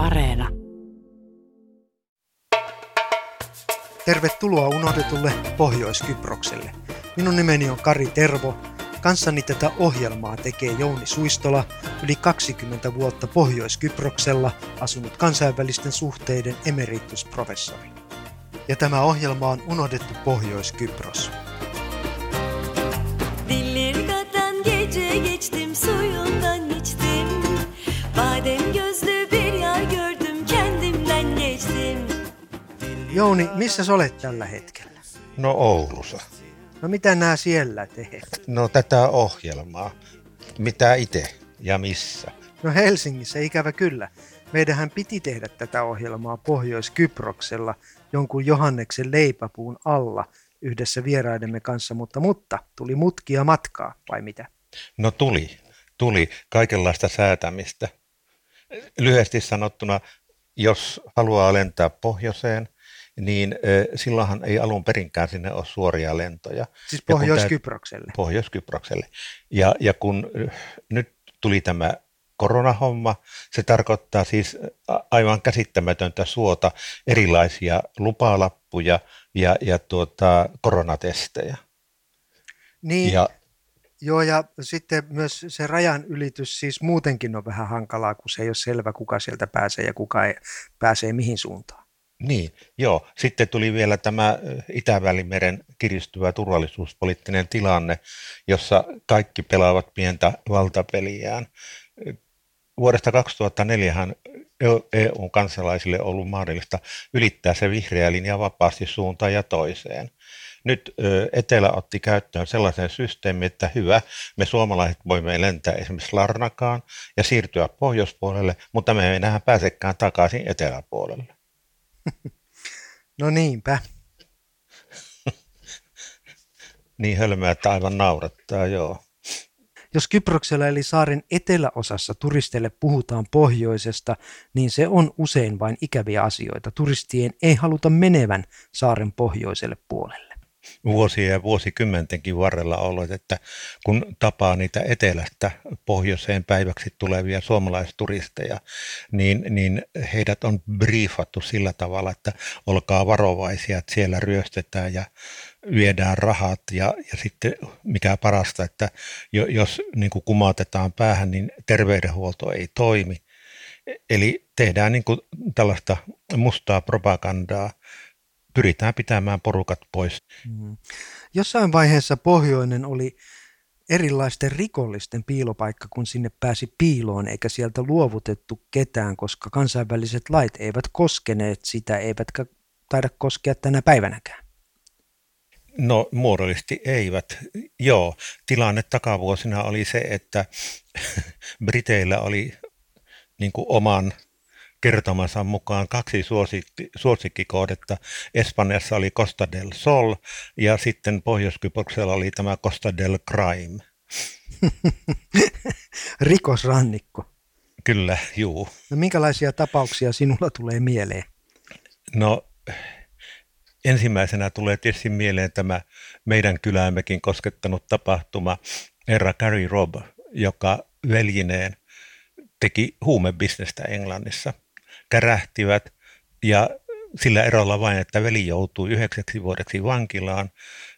Areena. Tervetuloa unohdetulle Pohjois-Kyprokselle. Minun nimeni on Kari Tervo. Kanssani tätä ohjelmaa tekee Jouni Suistola, yli 20 vuotta Pohjois-Kyproksella asunut kansainvälisten suhteiden emeritusprofessori. Ja tämä ohjelma on Unohdettu Pohjois-Kypros. Jouni, missä sä olet tällä hetkellä? No Oulussa. No mitä nää siellä teet? No tätä ohjelmaa. Mitä itse ja missä? No Helsingissä, ikävä kyllä. Meidähän piti tehdä tätä ohjelmaa Pohjois-Kyproksella jonkun Johanneksen leipäpuun alla yhdessä vieraidemme kanssa, mutta, mutta tuli mutkia matkaa, vai mitä? No tuli. Tuli kaikenlaista säätämistä. Lyhyesti sanottuna, jos haluaa lentää pohjoiseen, niin silloinhan ei alun perinkään sinne ole suoria lentoja. Siis Pohjois-Kyprokselle. Pohjois-Kyprokselle. Ja, ja kun nyt tuli tämä koronahomma, se tarkoittaa siis aivan käsittämätöntä suota erilaisia lupalappuja ja, ja tuota, koronatestejä. Niin, Ja joo, ja sitten myös se rajan ylitys siis muutenkin on vähän hankalaa, kun se ei ole selvä, kuka sieltä pääsee ja kuka ei pääsee mihin suuntaan. Niin, joo. Sitten tuli vielä tämä Itä-Välimeren kiristyvä turvallisuuspoliittinen tilanne, jossa kaikki pelaavat pientä valtapeliään. Vuodesta 2004 hän EU-kansalaisille on ollut mahdollista ylittää se vihreä linja vapaasti suuntaan ja toiseen. Nyt Etelä otti käyttöön sellaisen systeemin, että hyvä, me suomalaiset voimme lentää esimerkiksi Larnakaan ja siirtyä pohjoispuolelle, mutta me ei enää pääsekään takaisin eteläpuolelle. No niinpä. Niin hölmöä, että aivan naurattaa, joo. Jos Kyproksella eli saaren eteläosassa turisteille puhutaan pohjoisesta, niin se on usein vain ikäviä asioita. Turistien ei haluta menevän saaren pohjoiselle puolelle. Vuosien ja vuosikymmentenkin varrella ollut, että kun tapaa niitä etelästä pohjoiseen päiväksi tulevia suomalaisturisteja, niin, niin heidät on briefattu sillä tavalla, että olkaa varovaisia, että siellä ryöstetään ja viedään rahat ja, ja sitten mikä parasta, että jo- jos niin kuin kumatetaan päähän, niin terveydenhuolto ei toimi. Eli tehdään niin kuin tällaista mustaa propagandaa, pyritään pitämään porukat pois. Mm. Jossain vaiheessa pohjoinen oli erilaisten rikollisten piilopaikka, kun sinne pääsi piiloon eikä sieltä luovutettu ketään, koska kansainväliset lait eivät koskeneet sitä, eivätkä taida koskea tänä päivänäkään. No muodollisesti eivät. Joo, tilanne takavuosina oli se, että Briteillä oli niin kuin oman kertomansa mukaan kaksi suosikki, suosikkikohdetta. Espanjassa oli Costa del Sol ja sitten pohjois oli tämä Costa del Crime. Rikosrannikko. Kyllä, juu. No minkälaisia tapauksia sinulla tulee mieleen? No ensimmäisenä tulee tietysti mieleen tämä meidän kyläämmekin koskettanut tapahtuma, herra Gary Robb, joka veljineen teki huumebisnestä Englannissa. Kärähtivät ja sillä erolla vain, että veli joutui yhdeksäksi vuodeksi vankilaan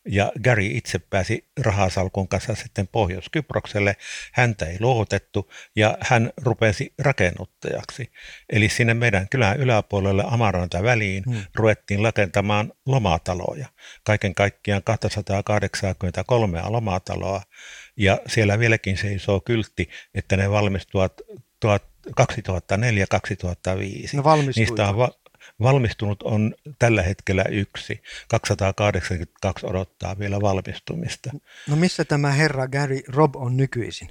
ja Gary itse pääsi rahasalkun kanssa sitten Pohjois-Kyprokselle. Häntä ei luovutettu ja hän rupesi rakennuttajaksi. Eli sinne meidän kylän yläpuolelle Amaranta väliin Hmm. ruvettiin rakentamaan lomataloja. Kaiken kaikkiaan 283 lomataloa ja siellä vieläkin seisoo kyltti, että ne valmistuvat 2004-2005. No? Niistä on va- valmistunut on tällä hetkellä yksi. 282 odottaa vielä valmistumista. No missä tämä herra Gary Rob on nykyisin?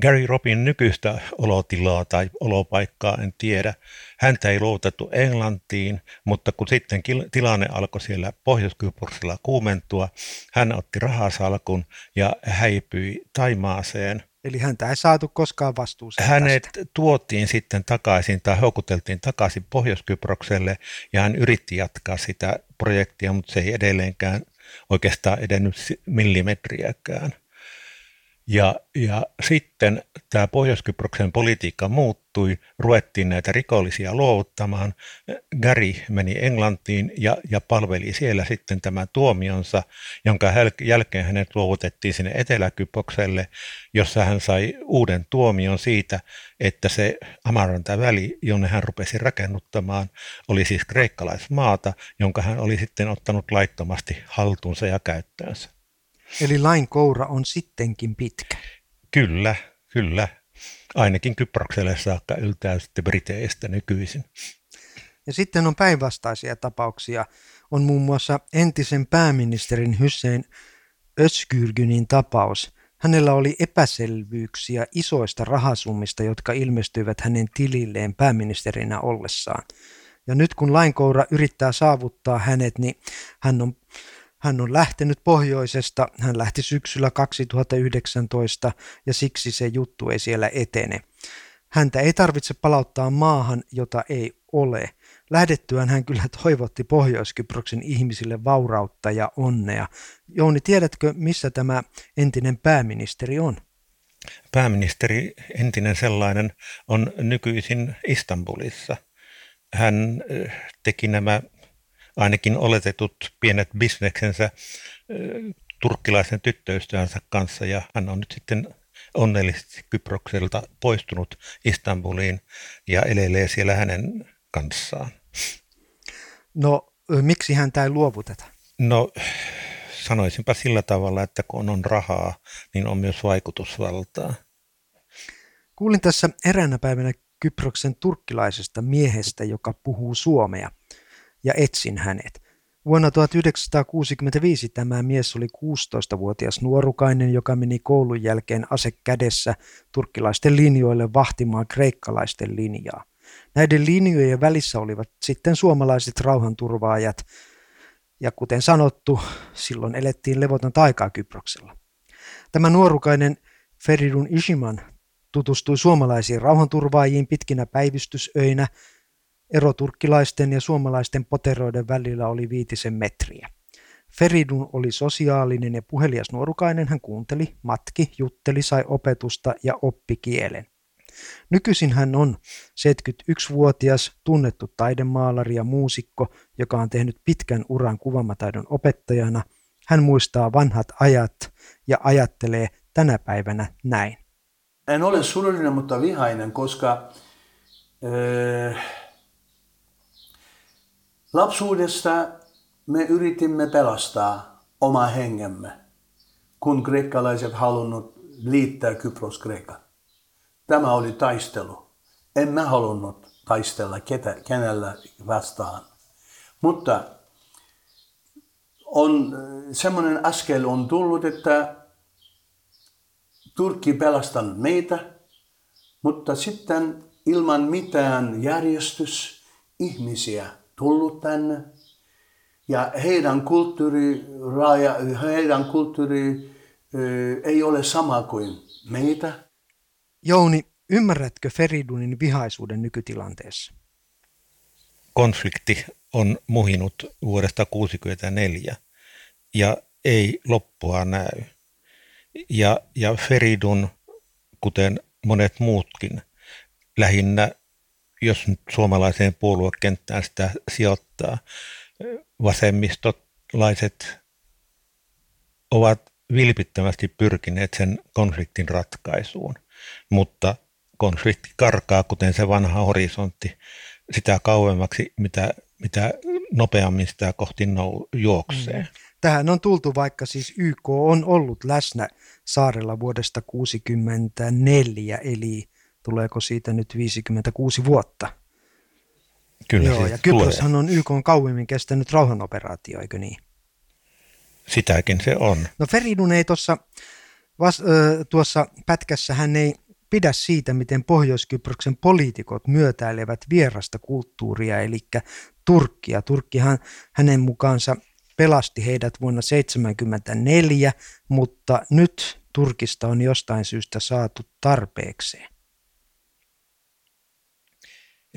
Gary Robin nykyistä olotilaa tai olopaikkaa en tiedä. Häntä ei luotettu Englantiin, mutta kun sitten tilanne alkoi siellä pohjois kuumentua, hän otti rahasalkun ja häipyi Taimaaseen. Eli häntä ei saatu koskaan vastuuseen Hänet tästä. tuotiin sitten takaisin tai houkuteltiin takaisin Pohjois-Kyprokselle ja hän yritti jatkaa sitä projektia, mutta se ei edelleenkään oikeastaan edennyt millimetriäkään. Ja, ja sitten tämä Pohjois-Kyproksen politiikka muuttui, ruvettiin näitä rikollisia luovuttamaan. Gary meni Englantiin ja, ja palveli siellä sitten tämän tuomionsa, jonka jälkeen hänet luovutettiin sinne Etelä-Kyprokselle, jossa hän sai uuden tuomion siitä, että se Amaranta-väli, jonne hän rupesi rakennuttamaan, oli siis kreikkalaismaata, jonka hän oli sitten ottanut laittomasti haltuunsa ja käyttöönsä. Eli lain koura on sittenkin pitkä. Kyllä, kyllä. Ainakin Kyprokselle saakka yltää sitten Briteistä nykyisin. Ja sitten on päinvastaisia tapauksia. On muun muassa entisen pääministerin Hussein Özgürgünin tapaus. Hänellä oli epäselvyyksiä isoista rahasummista, jotka ilmestyivät hänen tililleen pääministerinä ollessaan. Ja nyt kun lainkoura yrittää saavuttaa hänet, niin hän on hän on lähtenyt pohjoisesta, hän lähti syksyllä 2019 ja siksi se juttu ei siellä etene. Häntä ei tarvitse palauttaa maahan, jota ei ole. Lähdettyään hän kyllä toivotti Pohjois-Kyproksen ihmisille vaurautta ja onnea. Jouni, tiedätkö, missä tämä entinen pääministeri on? Pääministeri, entinen sellainen, on nykyisin Istanbulissa. Hän eh, teki nämä ainakin oletetut pienet bisneksensä turkkilaisen tyttöystävänsä kanssa ja hän on nyt sitten onnellisesti Kyprokselta poistunut Istanbuliin ja elelee siellä hänen kanssaan. No miksi hän ei luovuteta? No sanoisinpa sillä tavalla, että kun on rahaa, niin on myös vaikutusvaltaa. Kuulin tässä eräänä päivänä Kyproksen turkkilaisesta miehestä, joka puhuu suomea ja etsin hänet. Vuonna 1965 tämä mies oli 16-vuotias nuorukainen, joka meni koulun jälkeen ase kädessä turkkilaisten linjoille vahtimaan kreikkalaisten linjaa. Näiden linjojen välissä olivat sitten suomalaiset rauhanturvaajat, ja kuten sanottu, silloin elettiin levoton aikaa Kyproksella. Tämä nuorukainen Feridun Ishiman tutustui suomalaisiin rauhanturvaajiin pitkinä päivystysöinä Ero turkkilaisten ja suomalaisten poteroiden välillä oli viitisen metriä. Feridun oli sosiaalinen ja puhelias nuorukainen, hän kuunteli, matki, jutteli, sai opetusta ja oppi kielen. Nykyisin hän on 71-vuotias tunnettu taidemaalari ja muusikko, joka on tehnyt pitkän uran kuvamataidon opettajana. Hän muistaa vanhat ajat ja ajattelee tänä päivänä näin. En ole surullinen, mutta vihainen, koska äh, Lapsuudesta me yritimme pelastaa oma hengemme, kun kreikkalaiset halunnut liittää Kypros Kreikan. Tämä oli taistelu. En mä halunnut taistella ketä, kenellä vastaan. Mutta on, semmoinen askel on tullut, että Turkki pelastan meitä, mutta sitten ilman mitään järjestys ihmisiä tullut tänne. Ja heidän kulttuuri, heidän kulttuuri ei ole sama kuin meitä. Jouni, ymmärrätkö Feridunin vihaisuuden nykytilanteessa? Konflikti on muhinut vuodesta 1964 ja ei loppua näy. Ja, ja Feridun, kuten monet muutkin, lähinnä jos nyt suomalaiseen puoluekenttään sitä sijoittaa, vasemmistolaiset ovat vilpittömästi pyrkineet sen konfliktin ratkaisuun, mutta konflikti karkaa, kuten se vanha horisontti, sitä kauemmaksi, mitä, mitä nopeammin sitä kohti nou, juoksee. Mm. Tähän on tultu, vaikka siis YK on ollut läsnä saarella vuodesta 1964, eli tuleeko siitä nyt 56 vuotta. Kyllä Joo, ja Kyproshan on YK on kauemmin kestänyt rauhanoperaatio, eikö niin? Sitäkin se on. No Feridun ei tuossa, vas, ö, tuossa pätkässä hän ei pidä siitä, miten Pohjois-Kyproksen poliitikot myötäilevät vierasta kulttuuria, eli Turkkia. Turkkihan hänen mukaansa pelasti heidät vuonna 1974, mutta nyt Turkista on jostain syystä saatu tarpeekseen.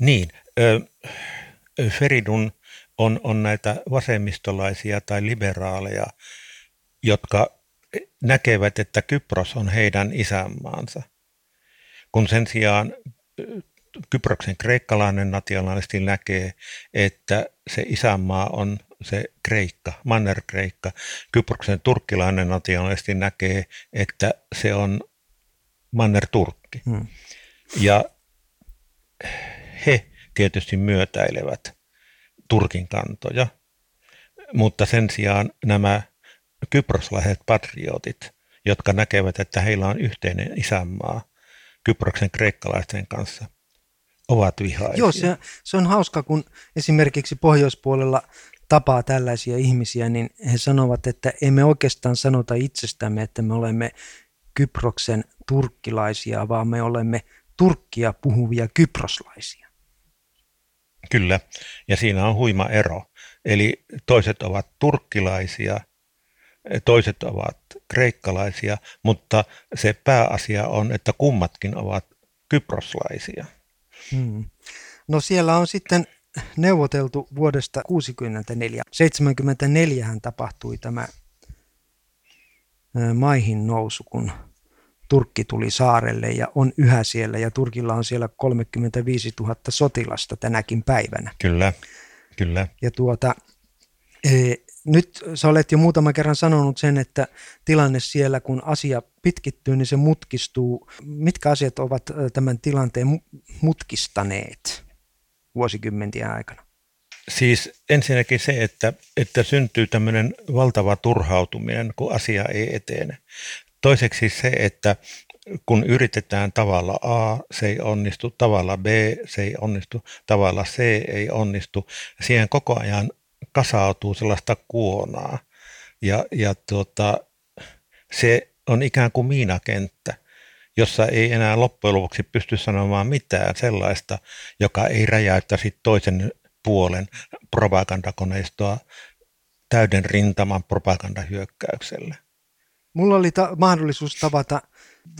Niin, Feridun on, on näitä vasemmistolaisia tai liberaaleja, jotka näkevät, että Kypros on heidän isänmaansa. Kun sen sijaan Kyproksen kreikkalainen nationalisti näkee, että se isänmaa on se Kreikka, Manner-Kreikka. Kyproksen turkkilainen nationalisti näkee, että se on Manner-Turkki. Hmm. Ja tietysti myötäilevät Turkin kantoja, mutta sen sijaan nämä kyproslaiset patriotit, jotka näkevät, että heillä on yhteinen isänmaa Kyproksen kreikkalaisten kanssa, ovat vihaisia. Joo, se, se on hauska, kun esimerkiksi pohjoispuolella tapaa tällaisia ihmisiä, niin he sanovat, että emme oikeastaan sanota itsestämme, että me olemme Kyproksen turkkilaisia, vaan me olemme turkkia puhuvia kyproslaisia. Kyllä, ja siinä on huima ero. Eli toiset ovat turkkilaisia, toiset ovat kreikkalaisia, mutta se pääasia on, että kummatkin ovat kyproslaisia. Hmm. No siellä on sitten neuvoteltu vuodesta 1964. 74 hän tapahtui tämä maihin nousu, kun Turkki tuli saarelle ja on yhä siellä ja Turkilla on siellä 35 000 sotilasta tänäkin päivänä. Kyllä, kyllä. Ja tuota, e, nyt sä olet jo muutama kerran sanonut sen, että tilanne siellä, kun asia pitkittyy, niin se mutkistuu. Mitkä asiat ovat tämän tilanteen mutkistaneet vuosikymmenten aikana? Siis ensinnäkin se, että, että syntyy tämmöinen valtava turhautuminen, kun asia ei etene. Toiseksi se, että kun yritetään tavalla A, se ei onnistu, tavalla B, se ei onnistu, tavalla C ei onnistu. Siihen koko ajan kasautuu sellaista kuonaa. Ja, ja tuota, se on ikään kuin miinakenttä, jossa ei enää loppujen lopuksi pysty sanomaan mitään sellaista, joka ei räjäyttäisi toisen puolen propagandakoneistoa täyden rintaman propagandahyökkäykselle. Mulla oli ta- mahdollisuus tavata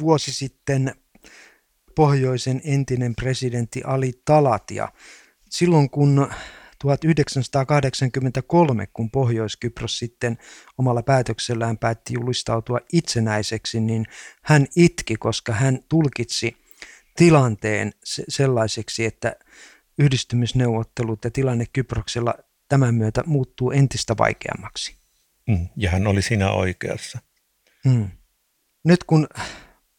vuosi sitten pohjoisen entinen presidentti Ali Talat ja silloin kun 1983, kun Pohjois-Kypros sitten omalla päätöksellään päätti julistautua itsenäiseksi, niin hän itki, koska hän tulkitsi tilanteen sellaiseksi, että yhdistymisneuvottelut ja tilanne Kyproksella tämän myötä muuttuu entistä vaikeammaksi. Mm, ja hän oli siinä oikeassa. Hmm. Nyt kun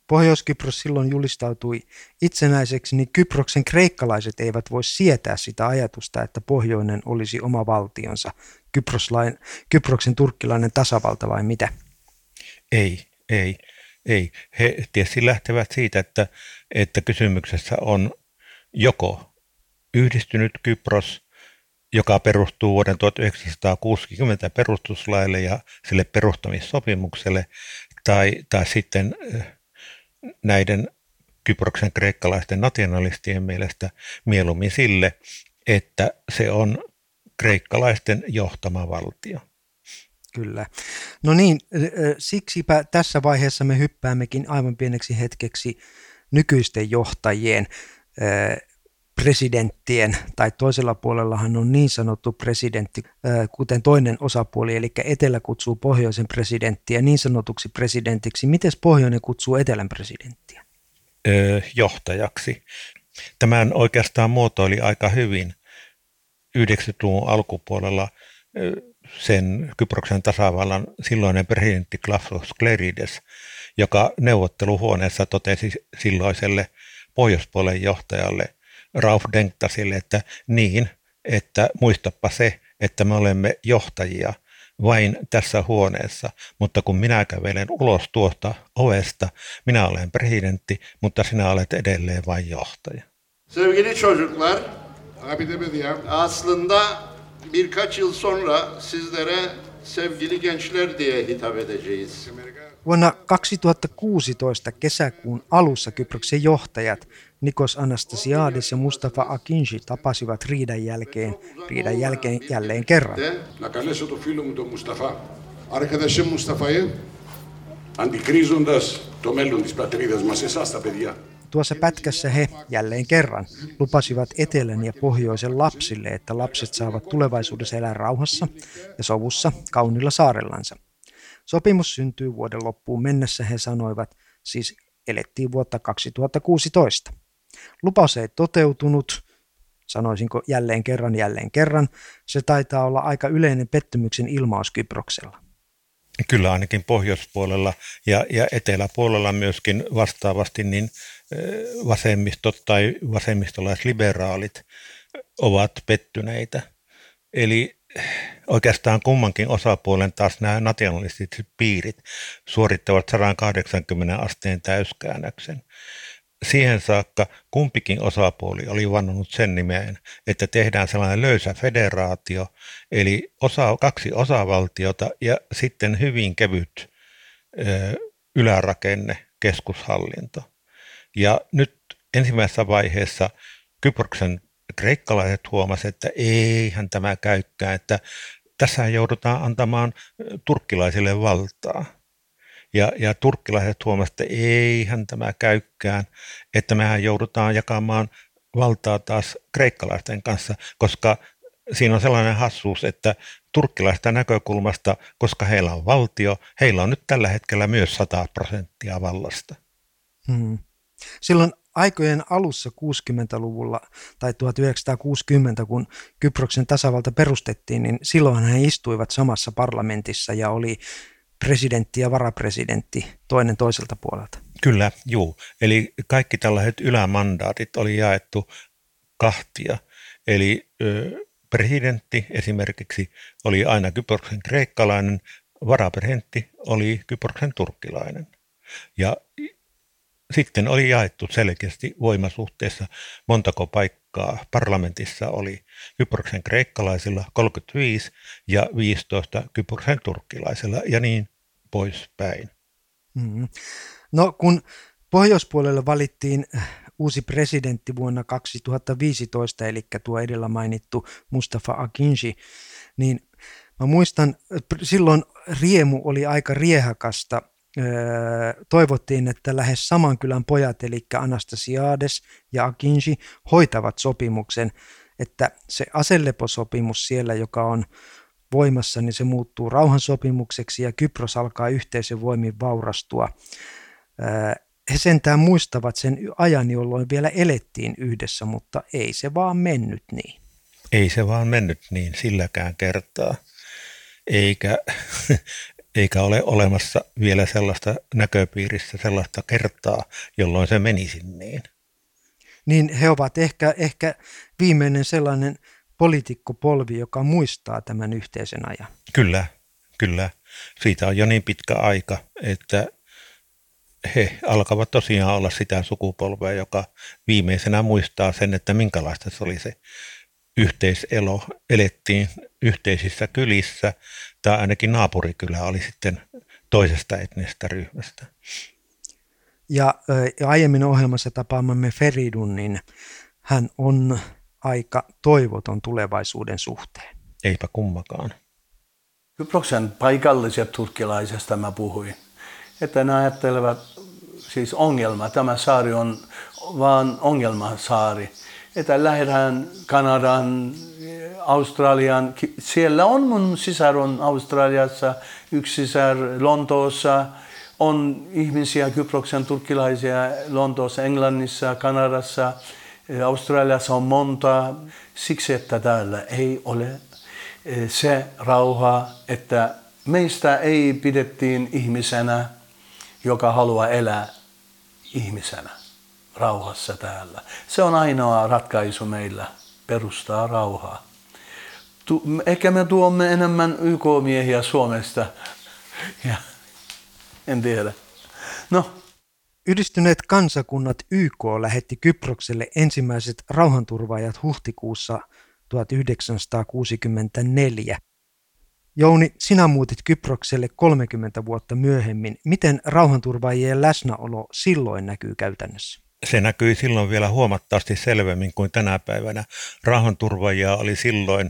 Pohjois-Kypros silloin julistautui itsenäiseksi, niin Kyproksen kreikkalaiset eivät voi sietää sitä ajatusta, että pohjoinen olisi oma valtionsa. Kyproslain, Kyproksen turkkilainen tasavalta vai mitä? Ei, ei, ei. He tietysti lähtevät siitä, että, että kysymyksessä on joko yhdistynyt Kypros, joka perustuu vuoden 1960 perustuslaille ja sille perustamissopimukselle, tai, tai sitten näiden Kyproksen kreikkalaisten nationalistien mielestä mieluummin sille, että se on kreikkalaisten johtama valtio. Kyllä. No niin, siksipä tässä vaiheessa me hyppäämmekin aivan pieneksi hetkeksi nykyisten johtajien presidenttien, tai toisella puolellahan on niin sanottu presidentti, kuten toinen osapuoli, eli etelä kutsuu pohjoisen presidenttiä niin sanotuksi presidentiksi. Miten pohjoinen kutsuu etelän presidenttiä? Öö, johtajaksi. Tämän oikeastaan muotoili aika hyvin 90-luvun alkupuolella sen Kyproksen tasavallan silloinen presidentti Klaus Klerides, joka neuvotteluhuoneessa totesi silloiselle pohjoispuolen johtajalle – Rauf Denktasille, että niin, että muistapa se, että me olemme johtajia vain tässä huoneessa, mutta kun minä kävelen ulos tuosta ovesta, minä olen presidentti, mutta sinä olet edelleen vain johtaja. Sevgili çocuklar, aslında birkaç yıl sonra sizlere sevgili gençler diye hitap edeceğiz. Vuonna 2016 kesäkuun alussa Kyproksen johtajat Nikos Anastasiadis ja Mustafa Akinji tapasivat riidan jälkeen, riidan jälkeen jälleen kerran. Arkadaşım Mustafa'yı αντικρίζοντας το μέλλον της πατρίδας μας, εσάς τα παιδιά. Tuossa pätkässä he jälleen kerran lupasivat etelän ja pohjoisen lapsille, että lapset saavat tulevaisuudessa elää rauhassa ja sovussa kaunilla saarellansa. Sopimus syntyy vuoden loppuun mennessä, he sanoivat, siis elettiin vuotta 2016. Lupaus ei toteutunut, sanoisinko jälleen kerran, jälleen kerran. Se taitaa olla aika yleinen pettymyksen ilmaus Kyproksella. Kyllä ainakin pohjoispuolella ja, ja eteläpuolella myöskin vastaavasti niin vasemmistot tai vasemmistolaisliberaalit ovat pettyneitä. Eli oikeastaan kummankin osapuolen taas nämä nationalistiset piirit suorittavat 180 asteen täyskäännöksen siihen saakka kumpikin osapuoli oli vannonut sen nimeen, että tehdään sellainen löysä federaatio, eli osa, kaksi osavaltiota ja sitten hyvin kevyt ö, ylärakenne, keskushallinto. Ja nyt ensimmäisessä vaiheessa Kyproksen kreikkalaiset huomasivat, että eihän tämä käykään, että tässä joudutaan antamaan turkkilaisille valtaa. Ja, ja turkkilaiset huomasivat, että eihän tämä käykään, että mehän joudutaan jakamaan valtaa taas kreikkalaisten kanssa, koska siinä on sellainen hassuus, että turkkilaista näkökulmasta, koska heillä on valtio, heillä on nyt tällä hetkellä myös 100 prosenttia vallasta. Hmm. Silloin aikojen alussa 60-luvulla tai 1960, kun Kyproksen tasavalta perustettiin, niin silloin he istuivat samassa parlamentissa ja oli presidentti ja varapresidentti toinen toiselta puolelta. Kyllä, juu. Eli kaikki tällaiset ylämandaatit oli jaettu kahtia. Eli ö, presidentti esimerkiksi oli aina Kyproksen kreikkalainen, varapresidentti oli Kyproksen turkkilainen. Ja sitten oli jaettu selkeästi voimasuhteessa montako paikkaa parlamentissa oli Kyproksen kreikkalaisilla 35 ja 15 Kyproksen turkkilaisilla ja niin poispäin. Mm. No kun pohjoispuolelle valittiin uusi presidentti vuonna 2015, eli tuo edellä mainittu Mustafa Akinji, niin mä muistan, silloin riemu oli aika riehakasta. Toivottiin, että lähes saman kylän pojat, eli Anastasiades ja Akinji, hoitavat sopimuksen, että se aseleposopimus siellä, joka on voimassa, niin se muuttuu rauhansopimukseksi ja Kypros alkaa yhteisön voimin vaurastua. He sentään muistavat sen ajan, jolloin vielä elettiin yhdessä, mutta ei se vaan mennyt niin. Ei se vaan mennyt niin silläkään kertaa. Eikä, eikä ole olemassa vielä sellaista näköpiirissä, sellaista kertaa, jolloin se menisi niin. Niin he ovat ehkä, ehkä viimeinen sellainen poliitikkopolvi, joka muistaa tämän yhteisen ajan. Kyllä, kyllä. Siitä on jo niin pitkä aika, että he alkavat tosiaan olla sitä sukupolvea, joka viimeisenä muistaa sen, että minkälaista se oli se yhteiselo. Elettiin yhteisissä kylissä, tai ainakin naapurikylä oli sitten toisesta etnisestä ryhmästä. Ja, ja aiemmin ohjelmassa tapaamamme Feridun, niin hän on aika toivoton tulevaisuuden suhteen. Eipä kummakaan. Kyproksen paikalliset turkkilaisesta mä puhuin. Että ne ajattelevat, siis ongelma, tämä saari on vaan ongelmasaari. Että lähdetään Kanadan, Australian, siellä on mun sisar on Australiassa, yksi sisar Lontoossa, on ihmisiä, Kyproksen turkkilaisia Lontoossa, Englannissa, Kanadassa, Australiassa on monta, siksi että täällä ei ole eh, se rauha, että meistä ei pidettiin ihmisenä, joka haluaa elää ihmisenä rauhassa täällä. Se on ainoa ratkaisu meillä, perustaa rauhaa. ehkä me tuomme enemmän YK-miehiä Suomesta. Ja, en tiedä. No, Yhdistyneet kansakunnat YK lähetti Kyprokselle ensimmäiset rauhanturvaajat huhtikuussa 1964. Jouni, sinä muutit Kyprokselle 30 vuotta myöhemmin. Miten rauhanturvaajien läsnäolo silloin näkyy käytännössä? Se näkyi silloin vielä huomattavasti selvemmin kuin tänä päivänä. Rauhanturvaajia oli silloin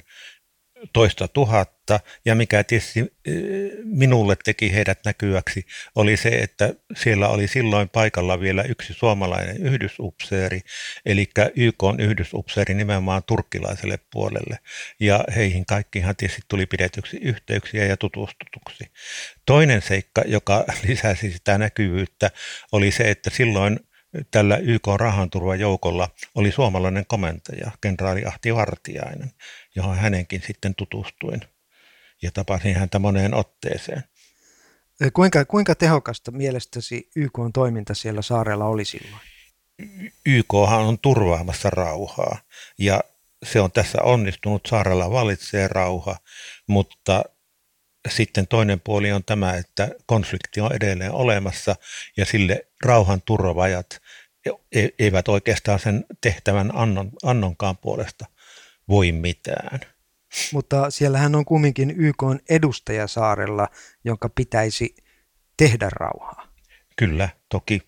toista tuhatta, ja mikä tietysti eh, minulle teki heidät näkyväksi, oli se, että siellä oli silloin paikalla vielä yksi suomalainen yhdysupseeri, eli YK on yhdysupseeri nimenomaan turkkilaiselle puolelle, ja heihin kaikkiinhan tietysti tuli pidetyksi yhteyksiä ja tutustutuksi. Toinen seikka, joka lisäsi sitä näkyvyyttä, oli se, että silloin tällä YK rahanturvajoukolla oli suomalainen komentaja, kenraali Ahti Vartiainen, johon hänenkin sitten tutustuin ja tapasin häntä moneen otteeseen. Kuinka, kuinka tehokasta mielestäsi YK on toiminta siellä saarella oli silloin? YK on turvaamassa rauhaa ja se on tässä onnistunut. Saarella valitsee rauha, mutta sitten toinen puoli on tämä, että konflikti on edelleen olemassa ja sille rauhan turvajat e-, eivät oikeastaan sen tehtävän annon, annonkaan puolesta voi mitään. Mutta siellähän on kumminkin YK edustaja saarella, jonka pitäisi tehdä rauhaa. Kyllä, toki.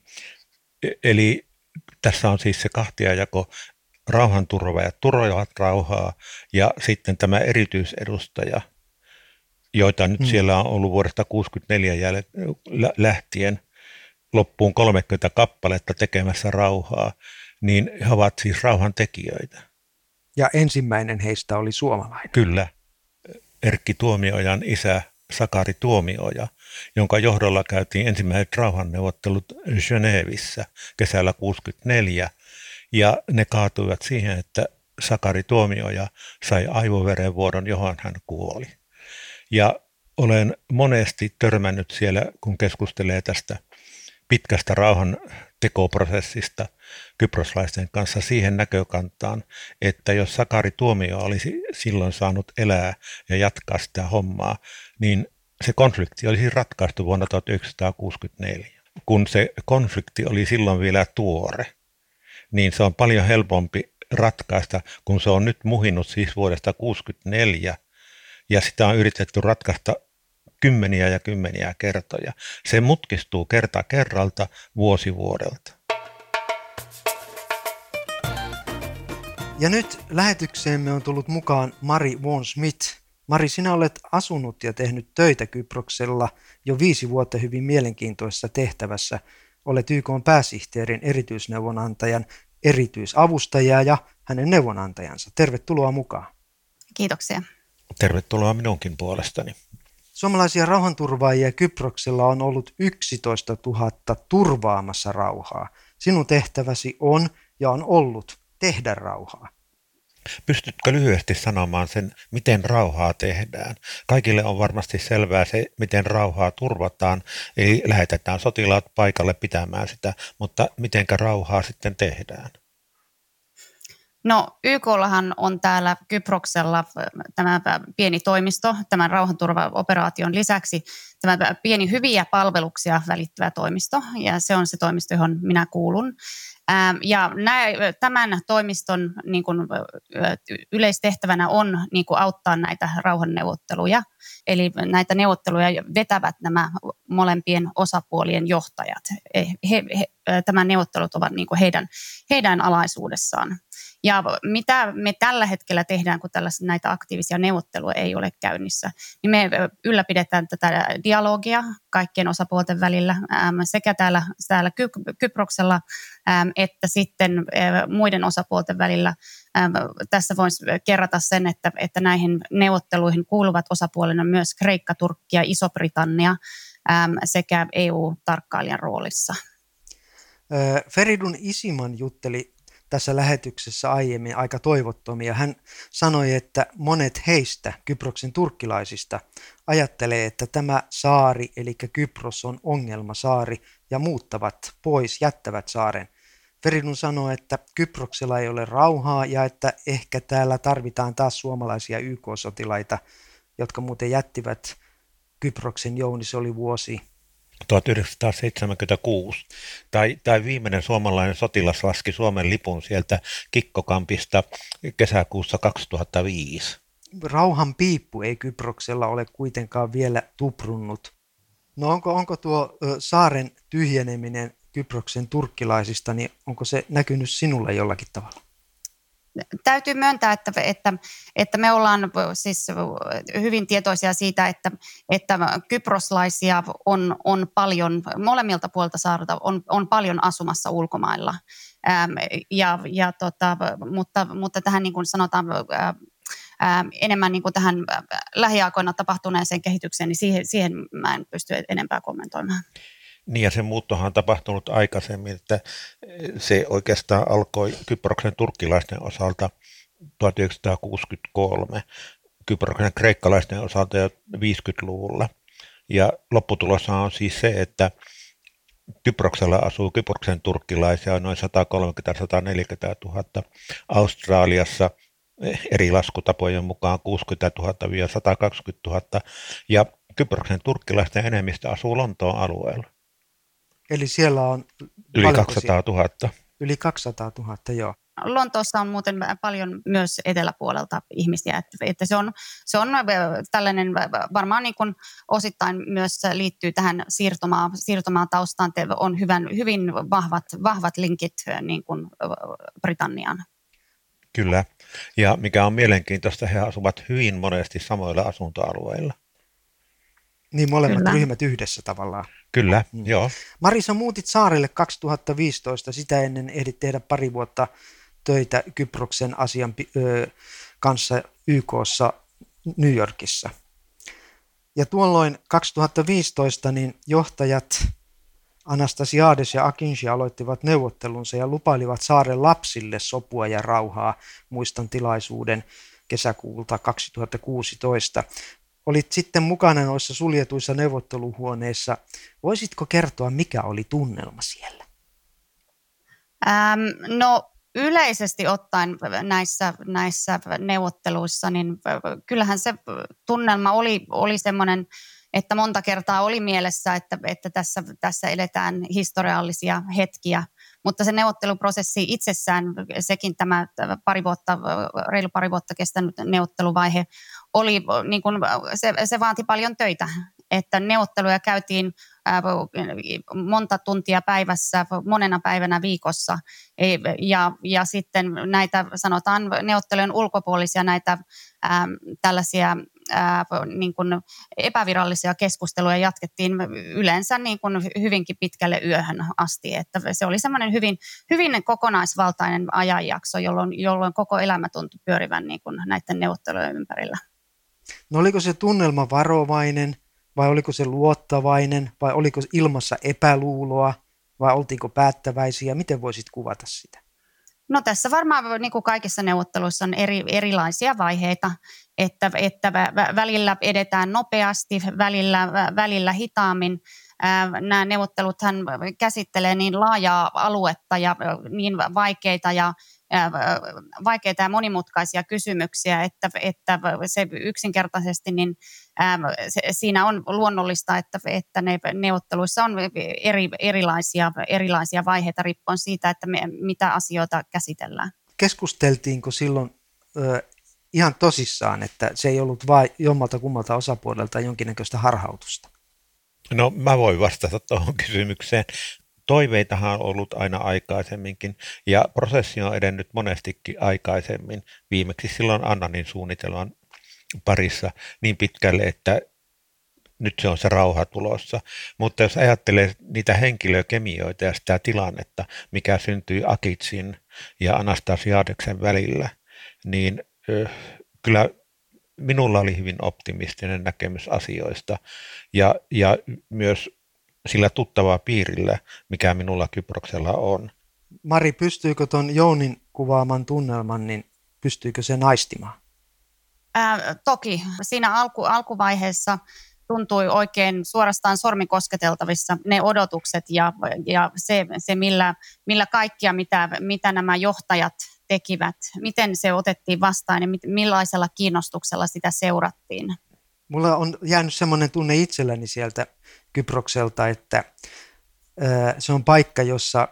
E-, eli tässä on siis se kahtiajako, rauhanturvajat turvaavat rauhaa ja sitten tämä erityisedustaja – joita nyt hmm. siellä on ollut vuodesta 1964 jäl- lähtien loppuun 30 kappaletta tekemässä rauhaa, niin he ovat siis rauhantekijöitä. Ja ensimmäinen heistä oli suomalainen. Kyllä. Erkki Tuomiojan isä Sakari Tuomioja, jonka johdolla käytiin ensimmäiset rauhanneuvottelut Genevissä kesällä 64, ja ne kaatuivat siihen, että Sakari Tuomioja sai aivoverenvuodon, johon hän kuoli. Ja olen monesti törmännyt siellä, kun keskustelee tästä pitkästä rauhan tekoprosessista kyproslaisten kanssa siihen näkökantaan, että jos Sakari Tuomio olisi silloin saanut elää ja jatkaa sitä hommaa, niin se konflikti olisi ratkaistu vuonna 1964. Kun se konflikti oli silloin vielä tuore, niin se on paljon helpompi ratkaista, kun se on nyt muhinut siis vuodesta 1964 ja sitä on yritetty ratkaista kymmeniä ja kymmeniä kertoja. Se mutkistuu kerta kerralta, vuosi vuodelta. Ja nyt lähetykseemme on tullut mukaan Mari Von Smith. Mari, sinä olet asunut ja tehnyt töitä Kyproksella jo viisi vuotta hyvin mielenkiintoisessa tehtävässä. Olet YK pääsihteerin erityisneuvonantajan erityisavustaja ja hänen neuvonantajansa. Tervetuloa mukaan. Kiitoksia. Tervetuloa minunkin puolestani. Suomalaisia rauhanturvaajia Kyproksella on ollut 11 000 turvaamassa rauhaa. Sinun tehtäväsi on ja on ollut tehdä rauhaa. Pystytkö lyhyesti sanomaan sen, miten rauhaa tehdään? Kaikille on varmasti selvää se, miten rauhaa turvataan, eli lähetetään sotilaat paikalle pitämään sitä, mutta mitenkä rauhaa sitten tehdään? No YKllahan on täällä Kyproksella tämä pieni toimisto tämän rauhanturvaoperaation lisäksi tämä pieni hyviä palveluksia välittävä toimisto ja se on se toimisto, johon minä kuulun. Ja tämän toimiston niin kuin, yleistehtävänä on niin kuin, auttaa näitä rauhanneuvotteluja. Eli näitä neuvotteluja vetävät nämä molempien osapuolien johtajat. He, he, tämän neuvottelut ovat niin kuin heidän, heidän alaisuudessaan. Ja mitä me tällä hetkellä tehdään, kun tällaisia näitä aktiivisia neuvotteluja ei ole käynnissä, niin me ylläpidetään tätä dialogia kaikkien osapuolten välillä sekä täällä, täällä Kyproksella että sitten muiden osapuolten välillä. Tässä voisi kerrata sen, että, että näihin neuvotteluihin kuuluvat osapuolena myös Kreikka, Turkki ja Iso-Britannia sekä EU-tarkkailijan roolissa. Feridun Isiman jutteli tässä lähetyksessä aiemmin aika toivottomia. Hän sanoi, että monet heistä, Kyproksen turkkilaisista, ajattelee, että tämä saari, eli Kypros, on ongelmasaari ja muuttavat pois, jättävät saaren. Feridun sanoi, että Kyproksella ei ole rauhaa ja että ehkä täällä tarvitaan taas suomalaisia YK-sotilaita, jotka muuten jättivät Kyproksen Jouni, se oli vuosi 1976. Tai, tai viimeinen suomalainen sotilas laski Suomen lipun sieltä Kikkokampista kesäkuussa 2005. Rauhan piippu ei Kyproksella ole kuitenkaan vielä tuprunnut. No onko, onko tuo saaren tyhjeneminen Kyproksen turkkilaisista, niin onko se näkynyt sinulle jollakin tavalla? Täytyy myöntää, että, että, että me ollaan siis hyvin tietoisia siitä, että, että kyproslaisia on, on paljon, molemmilta puolta saarta on, on paljon asumassa ulkomailla. Ähm, ja, ja tota, mutta, mutta tähän niin kuin sanotaan äh, enemmän niin kuin tähän lähiaikoina tapahtuneeseen kehitykseen, niin siihen, siihen mä en pysty enempää kommentoimaan. Niin ja se muuttohan on tapahtunut aikaisemmin, että se oikeastaan alkoi Kyproksen turkkilaisten osalta 1963, Kyproksen kreikkalaisten osalta jo 50-luvulla. Ja lopputulossa on siis se, että Kyproksella asuu Kyproksen turkkilaisia noin 130-140 000, Australiassa eri laskutapojen mukaan 60 000-120 000 ja Kyproksen turkkilaisten enemmistö asuu Lontoon alueella. Eli siellä on... Yli 200 000. Yli 200 000, joo. Lontoossa on muuten paljon myös eteläpuolelta ihmisiä, että, että se, on, se on tällainen varmaan niin kuin osittain myös liittyy tähän siirtomaan, siirtomaan taustaan, on hyvän, hyvin vahvat, vahvat linkit niin kuin Britanniaan. Kyllä, ja mikä on mielenkiintoista, he asuvat hyvin monesti samoilla asuntoalueilla. Niin molemmat Kyllä. ryhmät yhdessä tavallaan. Kyllä, mm. joo. Marisa, muutit saarelle 2015, sitä ennen ehdit tehdä pari vuotta töitä Kyproksen asian ö, kanssa YKssa New Yorkissa. Ja tuolloin 2015 niin johtajat Anastasiades ja Akinshi aloittivat neuvottelunsa ja lupailivat saaren lapsille sopua ja rauhaa. Muistan tilaisuuden kesäkuulta 2016 olit sitten mukana noissa suljetuissa neuvotteluhuoneissa. Voisitko kertoa, mikä oli tunnelma siellä? Ähm, no yleisesti ottaen näissä, näissä neuvotteluissa, niin kyllähän se tunnelma oli, oli semmoinen, että monta kertaa oli mielessä, että, että tässä, tässä eletään historiallisia hetkiä – mutta se neuvotteluprosessi itsessään, sekin tämä pari vuotta, reilu pari vuotta kestänyt neuvotteluvaihe, oli, niin kuin, se, se vaati paljon töitä, että neuvotteluja käytiin monta tuntia päivässä, monena päivänä viikossa. Ja, ja sitten näitä sanotaan neuvottelujen ulkopuolisia näitä ää, tällaisia ää, niin kuin epävirallisia keskusteluja jatkettiin yleensä niin kuin hyvinkin pitkälle yöhön asti. Että se oli semmoinen hyvin, hyvin kokonaisvaltainen ajanjakso, jolloin, jolloin koko elämä tuntui pyörivän niin kuin näiden neuvottelujen ympärillä. No oliko se tunnelma varovainen vai oliko se luottavainen vai oliko ilmassa epäluuloa vai oltiinko päättäväisiä? Miten voisit kuvata sitä? No tässä varmaan niin kuin kaikissa neuvotteluissa on eri, erilaisia vaiheita, että, että välillä edetään nopeasti, välillä, välillä hitaammin. Nämä neuvotteluthan käsittelee niin laajaa aluetta ja niin vaikeita ja vaikeita ja monimutkaisia kysymyksiä, että, että se yksinkertaisesti niin, se, siinä on luonnollista, että, että ne neuvotteluissa on eri, erilaisia, erilaisia vaiheita riippuen siitä, että me, mitä asioita käsitellään. Keskusteltiinko silloin ö, ihan tosissaan, että se ei ollut vain jommalta kummalta osapuolelta jonkinnäköistä harhautusta? No mä voin vastata tuohon kysymykseen toiveitahan on ollut aina aikaisemminkin ja prosessi on edennyt monestikin aikaisemmin, viimeksi silloin Annanin suunnitelman parissa niin pitkälle, että nyt se on se rauha tulossa. Mutta jos ajattelee niitä henkilökemioita ja sitä tilannetta, mikä syntyi Akitsin ja Anastasiadeksen välillä, niin kyllä minulla oli hyvin optimistinen näkemys asioista ja, ja myös sillä tuttavaa piirillä, mikä minulla Kyproksella on. Mari, pystyykö tuon Jounin kuvaaman tunnelman, niin pystyykö se naistimaan? Ää, toki. Siinä alku, alkuvaiheessa tuntui oikein suorastaan sormikosketeltavissa ne odotukset ja, ja se, se millä, millä kaikkia, mitä, mitä nämä johtajat tekivät, miten se otettiin vastaan ja millaisella kiinnostuksella sitä seurattiin. Mulla on jäänyt semmoinen tunne itselläni sieltä Kyprokselta, että se on paikka, jossa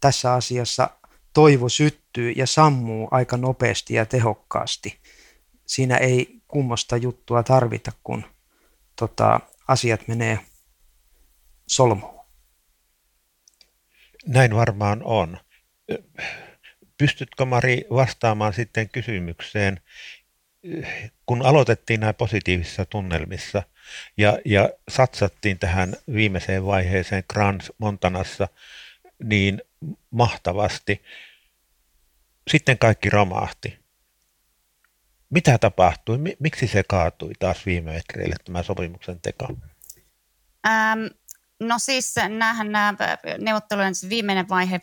tässä asiassa toivo syttyy ja sammuu aika nopeasti ja tehokkaasti. Siinä ei kummosta juttua tarvita, kun tota, asiat menee solmuun. Näin varmaan on. pystytkö Mari vastaamaan sitten kysymykseen, kun aloitettiin näin positiivisissa tunnelmissa ja, ja satsattiin tähän viimeiseen vaiheeseen Grand Montanassa niin mahtavasti, sitten kaikki romahti. Mitä tapahtui? Miksi se kaatui taas viime metreille tämä sopimuksen teko? Ähm, no siis näähän nämä neuvottelujen viimeinen vaihe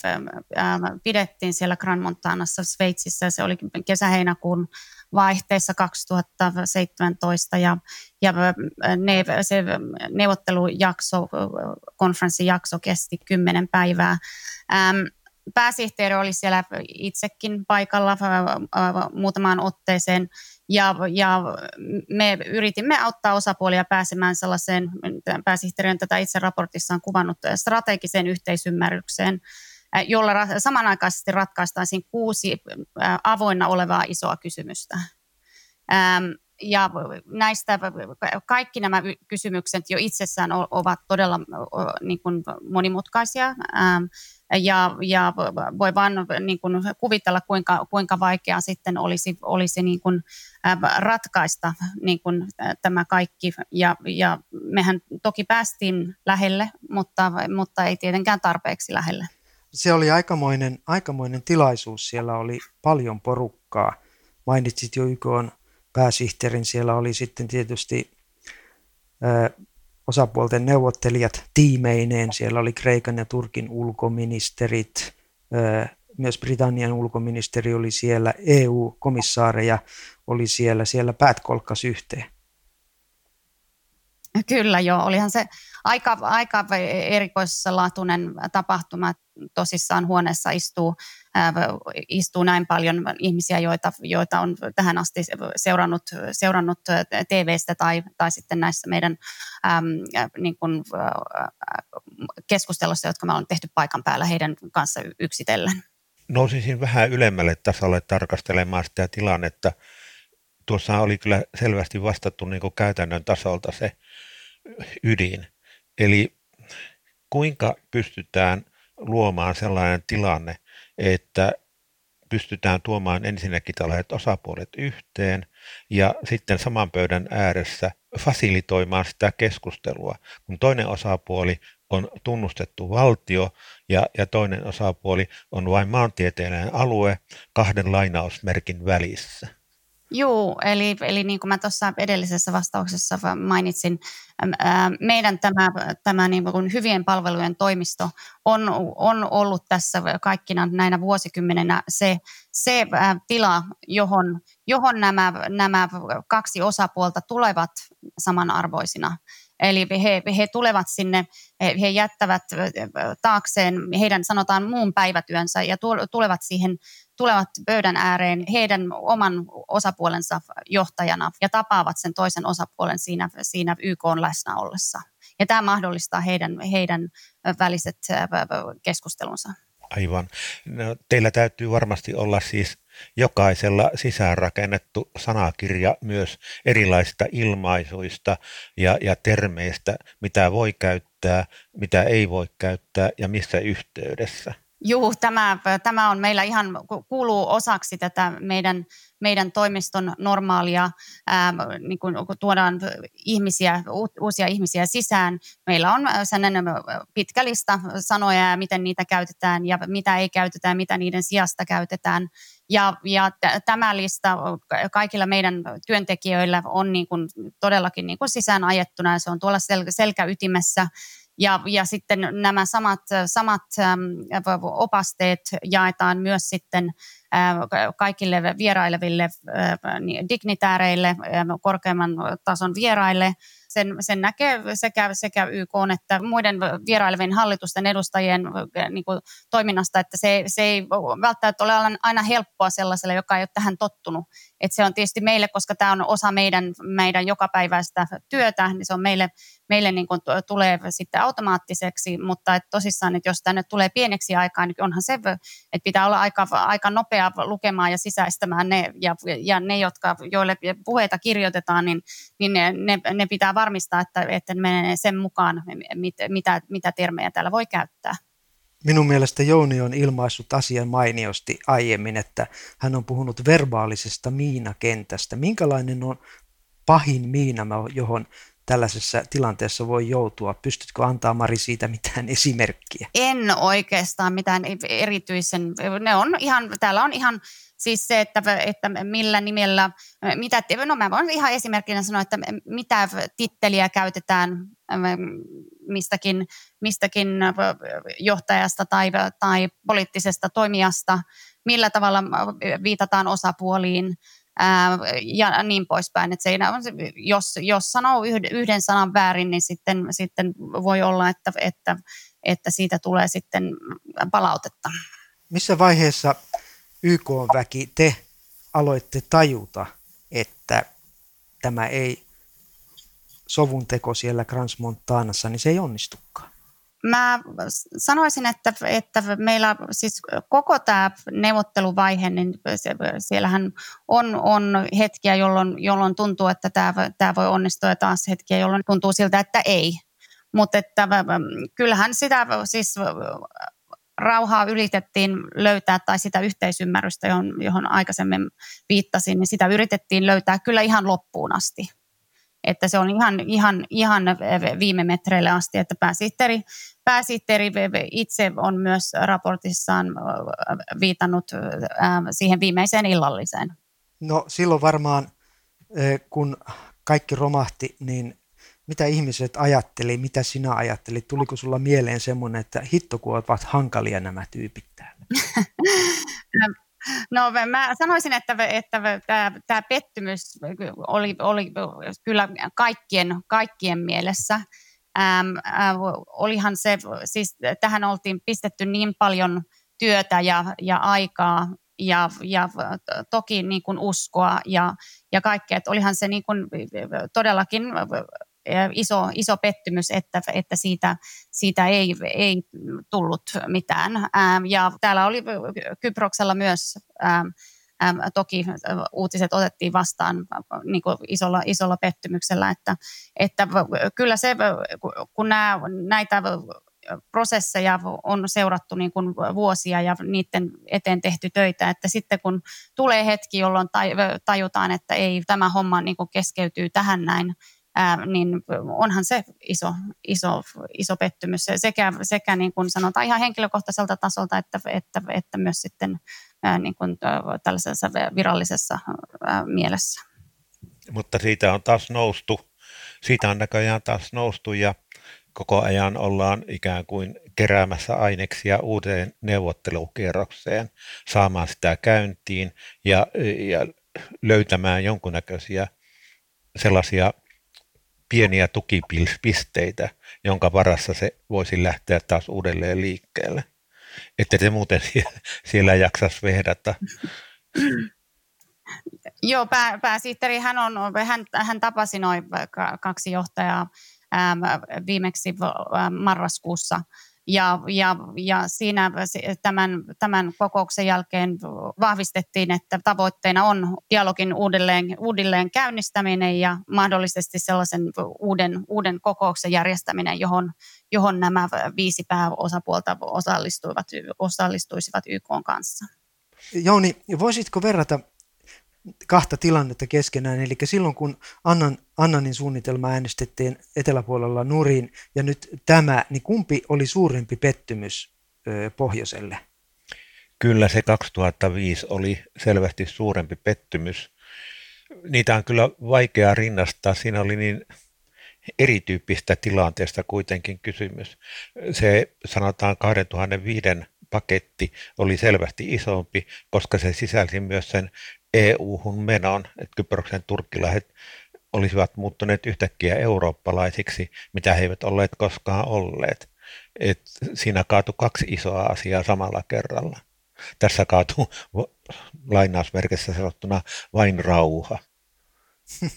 ähm, pidettiin siellä Grand Montanassa Sveitsissä. Se oli kesä-heinäkuun vaihteessa 2017 ja, ja ne, se neuvottelujakso, konferenssijakso kesti kymmenen päivää. Ähm, pääsihteeri oli siellä itsekin paikalla muutamaan otteeseen ja, ja me yritimme auttaa osapuolia pääsemään sellaiseen, pääsihteeri on tätä itse raportissaan kuvannut, strategiseen yhteisymmärrykseen, jolla samanaikaisesti ratkaistaisiin kuusi avoinna olevaa isoa kysymystä. Ja näistä kaikki nämä kysymykset jo itsessään ovat todella niin kuin monimutkaisia ja, ja voi vain niin kuin kuvitella, kuinka, kuinka vaikeaa sitten olisi, olisi niin kuin ratkaista niin kuin tämä kaikki. Ja, ja mehän toki päästiin lähelle, mutta, mutta ei tietenkään tarpeeksi lähelle. Se oli aikamoinen, aikamoinen tilaisuus. Siellä oli paljon porukkaa. Mainitsit jo YK on pääsihteerin. Siellä oli sitten tietysti osapuolten neuvottelijat tiimeineen. Siellä oli Kreikan ja Turkin ulkoministerit, myös Britannian ulkoministeri oli siellä, EU-komissaareja oli siellä, siellä päät kolkkas yhteen. Kyllä joo, olihan se aika, aika erikoislaatuinen tapahtuma. Tosissaan huoneessa istuu, istuu näin paljon ihmisiä, joita, joita on tähän asti seurannut, seurannut TV-stä tai, tai sitten näissä meidän äm, niin kuin, keskustelussa, jotka me ollaan tehty paikan päällä heidän kanssa yksitellen. Nousisin vähän ylemmälle tasolle tarkastelemaan sitä tilannetta. Tuossa oli kyllä selvästi vastattu niin käytännön tasolta se ydin. Eli kuinka pystytään luomaan sellainen tilanne, että pystytään tuomaan ensinnäkin tällaiset osapuolet yhteen ja sitten saman pöydän ääressä fasilitoimaan sitä keskustelua, kun toinen osapuoli on tunnustettu valtio ja, ja toinen osapuoli on vain maantieteellinen alue kahden lainausmerkin välissä. Joo, eli, eli niin kuin mä tuossa edellisessä vastauksessa mainitsin, meidän tämä, tämä niin kuin hyvien palvelujen toimisto on, on ollut tässä kaikkina näinä vuosikymmenenä se, se tila, johon, johon nämä, nämä kaksi osapuolta tulevat samanarvoisina. Eli he, he tulevat sinne, he jättävät taakseen heidän sanotaan muun päivätyönsä ja tulevat siihen tulevat pöydän ääreen heidän oman osapuolensa johtajana ja tapaavat sen toisen osapuolen siinä, siinä YK on läsnä ollessa. Ja tämä mahdollistaa heidän, heidän väliset keskustelunsa. Aivan. No, teillä täytyy varmasti olla siis jokaisella sisäänrakennettu sanakirja myös erilaisista ilmaisuista ja, ja termeistä, mitä voi käyttää, mitä ei voi käyttää ja missä yhteydessä. Joo, tämä, tämä on meillä ihan, kuuluu osaksi tätä meidän, meidän toimiston normaalia, ää, niin kun, kun tuodaan ihmisiä, uusia ihmisiä sisään. Meillä on sellainen pitkä lista sanoja ja miten niitä käytetään ja mitä ei käytetä ja mitä niiden sijasta käytetään. Ja, ja t- tämä lista kaikilla meidän työntekijöillä on niin kuin todellakin niin kuin sisään ajettuna ja se on tuolla sel- selkäytimessä ja, ja sitten nämä samat, samat opasteet jaetaan myös sitten kaikille vieraileville niin dignitääreille, korkeamman tason vieraille. Sen, sen näkee sekä, sekä YK että muiden vierailevien hallitusten edustajien niin kuin, toiminnasta, että se, se ei välttämättä ole aina helppoa sellaiselle, joka ei ole tähän tottunut. Et se on tietysti meille, koska tämä on osa meidän, meidän jokapäiväistä työtä, niin se on meille, meille niin kuin tulee sitten automaattiseksi, mutta et tosissaan, että jos tänne tulee pieneksi aikaa, niin onhan se, että pitää olla aika, aika nopea lukemaan ja sisäistämään ne, ja, ja ne, jotka, joille puheita kirjoitetaan, niin, niin ne, ne, ne pitää varmistaa, että, että ne menee sen mukaan, mit, mitä, mitä termejä täällä voi käyttää. Minun mielestä Jouni on ilmaissut asian mainiosti aiemmin, että hän on puhunut verbaalisesta miinakentästä. Minkälainen on pahin miina, johon tällaisessa tilanteessa voi joutua? Pystytkö antaa Mari siitä mitään esimerkkiä? En oikeastaan mitään erityisen. Ne on ihan, täällä on ihan siis se, että, että millä nimellä, mitä, no mä voin ihan esimerkkinä sanoa, että mitä titteliä käytetään mistäkin, mistäkin johtajasta tai, tai poliittisesta toimijasta, millä tavalla viitataan osapuoliin, ja niin poispäin. Että se, jos, jos sanoo yhden sanan väärin, niin sitten, sitten voi olla, että, että, että siitä tulee sitten palautetta. Missä vaiheessa YK-väki te aloitte tajuta, että tämä ei sovun teko siellä Grans Montanassa, niin se ei onnistukaan? Mä sanoisin, että, että meillä siis koko tämä neuvotteluvaihe, niin siellähän on, on hetkiä, jolloin, jolloin tuntuu, että tämä, tämä voi onnistua ja taas hetkiä, jolloin tuntuu siltä, että ei. Mutta että kyllähän sitä siis rauhaa yritettiin löytää tai sitä yhteisymmärrystä, johon, johon aikaisemmin viittasin, niin sitä yritettiin löytää kyllä ihan loppuun asti. Että se on ihan, ihan, ihan viime metreille asti, että pääsihteeri, pääsihteeri itse on myös raportissaan viitannut siihen viimeiseen illalliseen. No silloin varmaan, kun kaikki romahti, niin mitä ihmiset ajatteli, mitä sinä ajattelit? Tuliko sulla mieleen semmoinen, että hitto kun ovat hankalia nämä tyypit täällä? No mä sanoisin, että, että tämä, pettymys oli, oli kyllä kaikkien, kaikkien mielessä. Ähm, äh, olihan se, siis tähän oltiin pistetty niin paljon työtä ja, ja aikaa ja, ja toki niin kuin uskoa ja, ja kaikkea. Että olihan se niin kuin todellakin iso, iso pettymys, että, että siitä, siitä ei, ei tullut mitään. Ja täällä oli Kyproksella myös toki uutiset otettiin vastaan niin kuin isolla, isolla pettymyksellä, että, että kyllä se, kun nämä, näitä prosesseja on seurattu niin kuin vuosia ja niiden eteen tehty töitä, että sitten kun tulee hetki, jolloin tajutaan, että ei tämä homma niin kuin keskeytyy tähän näin, ää, niin onhan se iso, iso, iso pettymys sekä, sekä niin kuin sanotaan ihan henkilökohtaiselta tasolta että, että, että myös sitten ää, niin kuin tällaisessa virallisessa ää, mielessä. Mutta siitä on taas noustu, siitä on näköjään taas noustu ja koko ajan ollaan ikään kuin keräämässä aineksia uuteen neuvottelukierrokseen, saamaan sitä käyntiin ja, ja löytämään jonkunnäköisiä sellaisia pieniä tukipisteitä, jonka varassa se voisi lähteä taas uudelleen liikkeelle. Että te muuten siellä jaksaisi vehdata. Joo, pää, pääsihteeri, hän, on, hän, hän tapasi noin kaksi johtajaa viimeksi marraskuussa – ja, ja, ja siinä tämän, tämän kokouksen jälkeen vahvistettiin, että tavoitteena on dialogin uudelleen, uudelleen käynnistäminen ja mahdollisesti sellaisen uuden, uuden kokouksen järjestäminen, johon, johon nämä viisi pääosapuolta osallistuivat, osallistuisivat YK kanssa. Jouni, voisitko verrata kahta tilannetta keskenään. Eli silloin kun Annan, Annanin suunnitelma äänestettiin eteläpuolella nurin ja nyt tämä, niin kumpi oli suurempi pettymys ö, pohjoiselle? Kyllä se 2005 oli selvästi suurempi pettymys. Niitä on kyllä vaikea rinnastaa. Siinä oli niin erityyppistä tilanteesta kuitenkin kysymys. Se sanotaan 2005 paketti oli selvästi isompi, koska se sisälsi myös sen EU-hun menon, että Kyproksen turkkilaiset olisivat muuttuneet yhtäkkiä eurooppalaisiksi, mitä he eivät olleet koskaan olleet. Et siinä kaatui kaksi isoa asiaa samalla kerralla. Tässä kaatuu lainausmerkissä sanottuna vain rauha.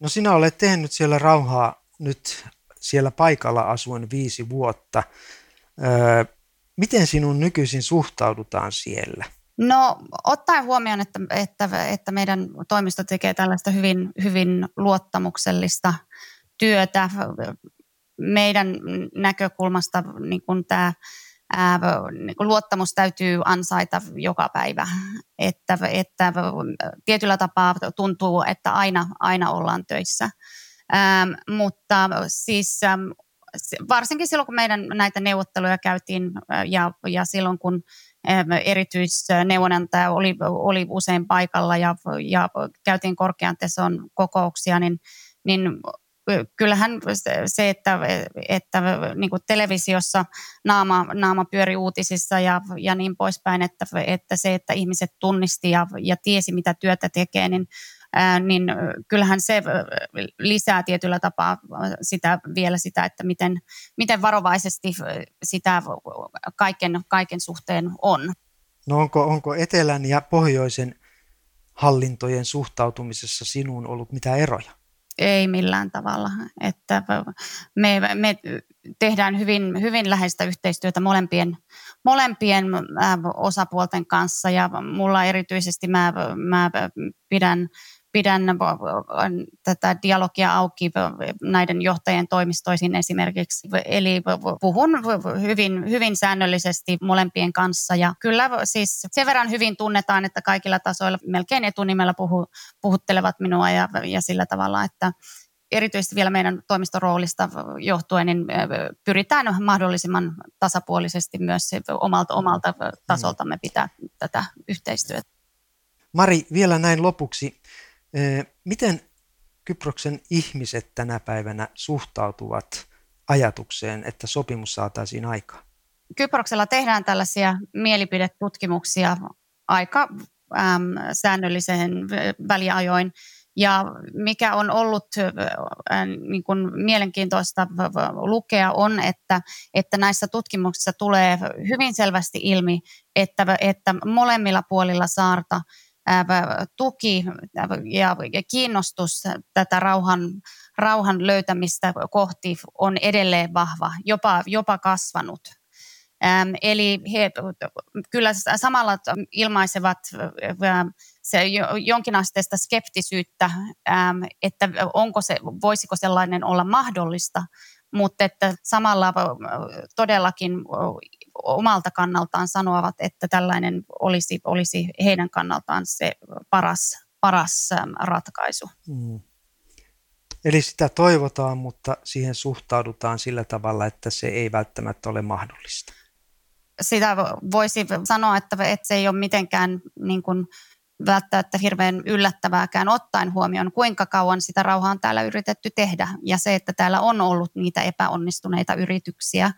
No sinä olet tehnyt siellä rauhaa nyt siellä paikalla asuen viisi vuotta. Öö, miten sinun nykyisin suhtaudutaan siellä? No ottaen huomioon, että, että, että meidän toimisto tekee tällaista hyvin, hyvin luottamuksellista työtä, meidän näkökulmasta niin kuin tämä ää, niin kuin luottamus täytyy ansaita joka päivä. Että, että tietyllä tapaa tuntuu, että aina, aina ollaan töissä. Ähm, mutta siis ähm, varsinkin silloin, kun meidän näitä neuvotteluja käytiin ja, ja silloin, kun erityisneuvonantaja oli, oli usein paikalla ja, ja käytiin korkean tason kokouksia, niin, niin kyllähän se, että, että niin kuin televisiossa naama, naama pyöri uutisissa ja, ja niin poispäin, että, että se, että ihmiset tunnisti ja, ja tiesi, mitä työtä tekee, niin niin kyllähän se lisää tietyllä tapaa sitä, vielä sitä, että miten, miten varovaisesti sitä kaiken, kaiken suhteen on. No onko, onko etelän ja pohjoisen hallintojen suhtautumisessa sinuun ollut mitä eroja? Ei millään tavalla. Että me, me tehdään hyvin, hyvin läheistä yhteistyötä molempien, molempien osapuolten kanssa ja mulla erityisesti mä, mä pidän pidän tätä dialogia auki näiden johtajien toimistoisin esimerkiksi. Eli puhun hyvin, hyvin säännöllisesti molempien kanssa ja kyllä siis sen verran hyvin tunnetaan, että kaikilla tasoilla melkein etunimellä puhu, puhuttelevat minua ja, ja sillä tavalla, että erityisesti vielä meidän toimistoroolista johtuen, niin pyritään mahdollisimman tasapuolisesti myös omalta, omalta tasoltamme pitää tätä yhteistyötä. Mari, vielä näin lopuksi. Miten Kyproksen ihmiset tänä päivänä suhtautuvat ajatukseen, että sopimus saataisiin aikaan? Kyproksella tehdään tällaisia mielipidetutkimuksia aika äm, säännöllisen väliajoin. Ja mikä on ollut äh, niin kuin mielenkiintoista lukea on, että, että näissä tutkimuksissa tulee hyvin selvästi ilmi, että, että molemmilla puolilla saarta tuki ja kiinnostus tätä rauhan, rauhan löytämistä kohti on edelleen vahva, jopa, jopa kasvanut. Eli he kyllä samalla ilmaisevat se jonkinasteista skeptisyyttä, että onko se, voisiko sellainen olla mahdollista, mutta että samalla todellakin omalta kannaltaan sanovat, että tällainen olisi, olisi heidän kannaltaan se paras, paras ratkaisu. Mm. Eli sitä toivotaan, mutta siihen suhtaudutaan sillä tavalla, että se ei välttämättä ole mahdollista. Sitä voisi sanoa, että, että se ei ole mitenkään niin kuin välttämättä hirveän yllättävääkään ottaen huomioon, kuinka kauan sitä rauhaa on täällä yritetty tehdä ja se, että täällä on ollut niitä epäonnistuneita yrityksiä.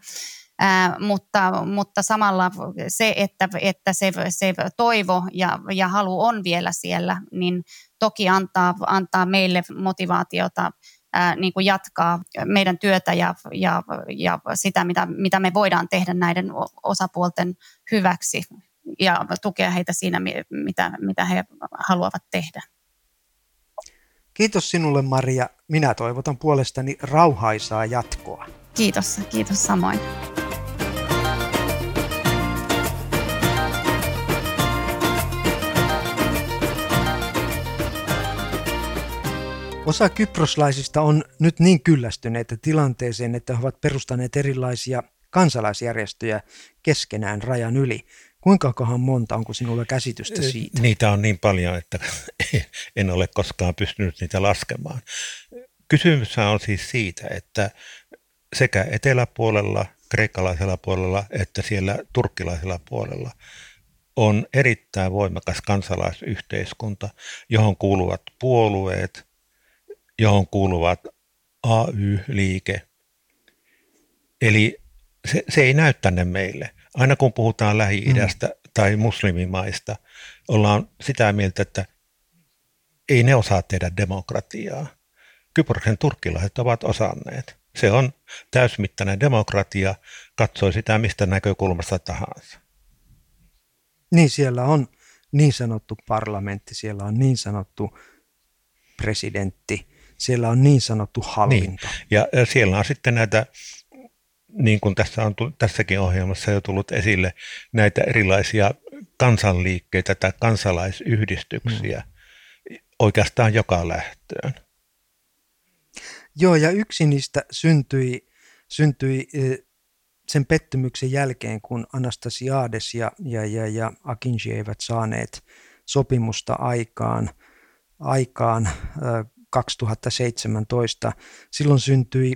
Ää, mutta, mutta samalla se, että, että se, se toivo ja, ja halu on vielä siellä, niin toki antaa, antaa meille motivaatiota ää, niin kuin jatkaa meidän työtä ja, ja, ja sitä, mitä, mitä me voidaan tehdä näiden osapuolten hyväksi ja tukea heitä siinä, mitä, mitä he haluavat tehdä. Kiitos sinulle Maria. Minä toivotan puolestani rauhaisaa jatkoa. Kiitos, kiitos samoin. Osa kyproslaisista on nyt niin kyllästyneitä tilanteeseen, että he ovat perustaneet erilaisia kansalaisjärjestöjä keskenään rajan yli. Kuinka monta, onko sinulla käsitystä siitä? Niitä on niin paljon, että en ole koskaan pystynyt niitä laskemaan. Kysymys on siis siitä, että sekä eteläpuolella, kreikkalaisella puolella, että siellä turkkilaisella puolella on erittäin voimakas kansalaisyhteiskunta, johon kuuluvat puolueet, johon kuuluvat AY-liike. Eli se, se ei näy tänne meille. Aina kun puhutaan Lähi-idästä mm. tai muslimimaista, ollaan sitä mieltä, että ei ne osaa tehdä demokratiaa. Kyproksen turkkilaiset ovat osanneet. Se on täysmittainen demokratia, katsoi sitä mistä näkökulmasta tahansa. Niin, siellä on niin sanottu parlamentti, siellä on niin sanottu presidentti, siellä on niin sanottu hallinto. Niin. Ja siellä on sitten näitä niin kuin tässä on tässäkin ohjelmassa jo tullut esille, näitä erilaisia kansanliikkeitä tai kansalaisyhdistyksiä mm. oikeastaan joka lähtöön. Joo, ja yksi niistä syntyi syntyi eh, sen pettymyksen jälkeen, kun Anastasiades ja, ja, ja, ja Akinji eivät saaneet sopimusta aikaan, aikaan 2017. Silloin syntyi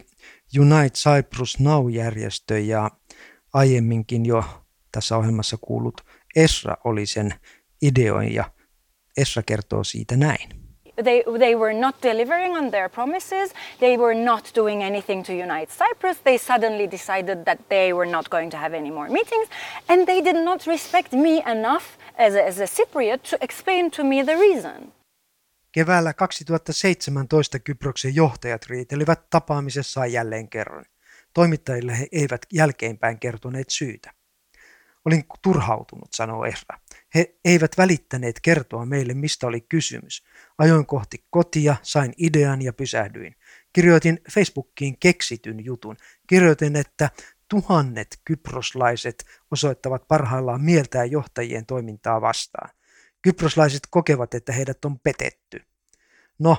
Unite Cyprus Now-järjestö ja aiemminkin jo tässä ohjelmassa kuulut Esra oli sen ideoija. Esra kertoo siitä näin. They, they were not delivering on their promises. They were not doing anything to unite Cyprus. They suddenly decided that they were not going to have any more meetings. And they did not respect me enough as a, as a Cypriot to explain to me the reason. Keväällä 2017 Kyproksen johtajat riitelivät tapaamisessaan jälleen kerran. Toimittajille he eivät jälkeenpäin kertoneet syytä. Olin turhautunut, sanoo Esra. He eivät välittäneet kertoa meille, mistä oli kysymys. Ajoin kohti kotia, sain idean ja pysähdyin. Kirjoitin Facebookiin keksityn jutun. Kirjoitin, että tuhannet kyproslaiset osoittavat parhaillaan mieltään johtajien toimintaa vastaan. Kyproslaiset kokevat, että heidät on petetty. No,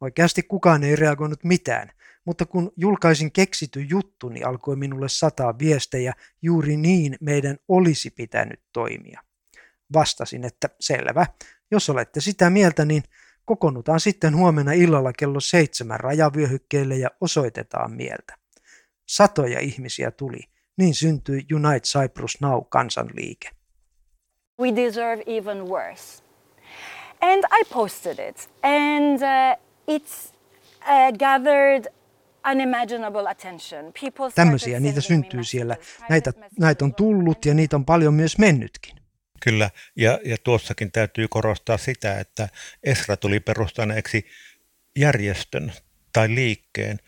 oikeasti kukaan ei reagoinut mitään, mutta kun julkaisin keksity juttu, niin alkoi minulle sataa viestejä, juuri niin meidän olisi pitänyt toimia. Vastasin, että selvä, jos olette sitä mieltä, niin kokoonnutaan sitten huomenna illalla kello seitsemän rajavyöhykkeelle ja osoitetaan mieltä. Satoja ihmisiä tuli. Niin syntyi Unite Cyprus Now kansanliike. We deserve even worse. And I posted it, and uh, it's uh, gathered unimaginable attention. People started Tämmöisiä niitä syntyy siellä. Näitä, näitä on tullut ja niitä on paljon myös mennytkin. Kyllä, ja, ja tuossakin täytyy korostaa sitä, että Esra tuli perustaneeksi järjestön tai liikkeen,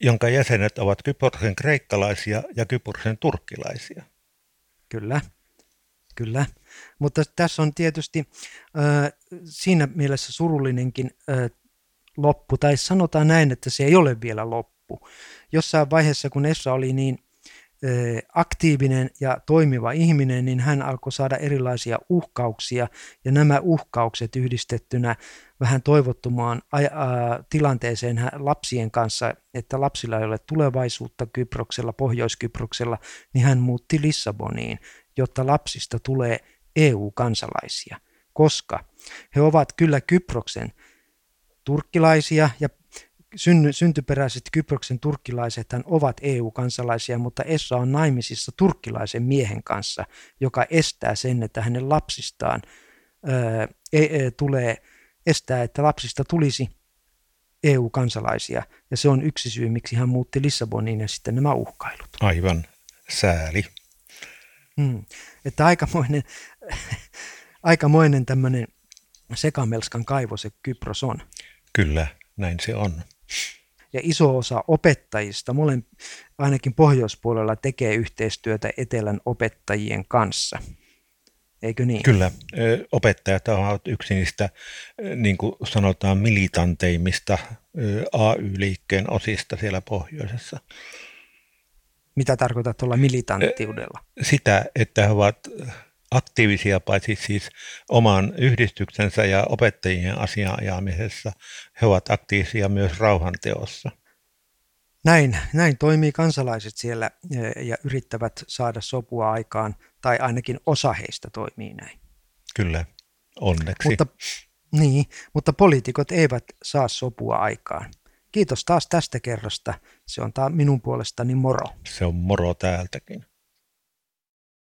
jonka jäsenet ovat Kyproksen kreikkalaisia ja Kyproksen turkkilaisia. Kyllä, kyllä. Mutta tässä on tietysti äh, siinä mielessä surullinenkin äh, loppu, tai sanotaan näin, että se ei ole vielä loppu. Jossain vaiheessa, kun Essa oli niin aktiivinen ja toimiva ihminen, niin hän alkoi saada erilaisia uhkauksia, ja nämä uhkaukset yhdistettynä vähän äh, tilanteeseen lapsien kanssa, että lapsilla ei ole tulevaisuutta Kyproksella, Pohjois-Kyproksella, niin hän muutti Lissaboniin, jotta lapsista tulee EU-kansalaisia, koska he ovat kyllä Kyproksen turkkilaisia ja syntyperäiset Kyproksen turkkilaiset ovat EU-kansalaisia, mutta Essa on naimisissa turkkilaisen miehen kanssa, joka estää sen, että hänen lapsistaan e, e, tulee estää, että lapsista tulisi EU-kansalaisia. Ja se on yksi syy, miksi hän muutti Lissaboniin ja sitten nämä uhkailut. Aivan sääli. Hmm. Että aikamoinen, aikamoinen tämmöinen sekamelskan kaivo se Kypros on. Kyllä, näin se on. Ja iso osa opettajista, molen, ainakin pohjoispuolella, tekee yhteistyötä etelän opettajien kanssa. Eikö niin? Kyllä, opettajat ovat yksi niistä, niin kuin sanotaan, militanteimmista AY-liikkeen osista siellä pohjoisessa. Mitä tarkoitat tuolla militanttiudella? Sitä, että he ovat aktiivisia paitsi siis oman yhdistyksensä ja opettajien asian ajamisessa, he ovat aktiivisia myös rauhanteossa. Näin, näin toimii kansalaiset siellä ja, ja yrittävät saada sopua aikaan, tai ainakin osa heistä toimii näin. Kyllä, onneksi. Mutta, niin, mutta poliitikot eivät saa sopua aikaan. Kiitos taas tästä kerrasta. Se on taas minun puolestani moro. Se on moro täältäkin.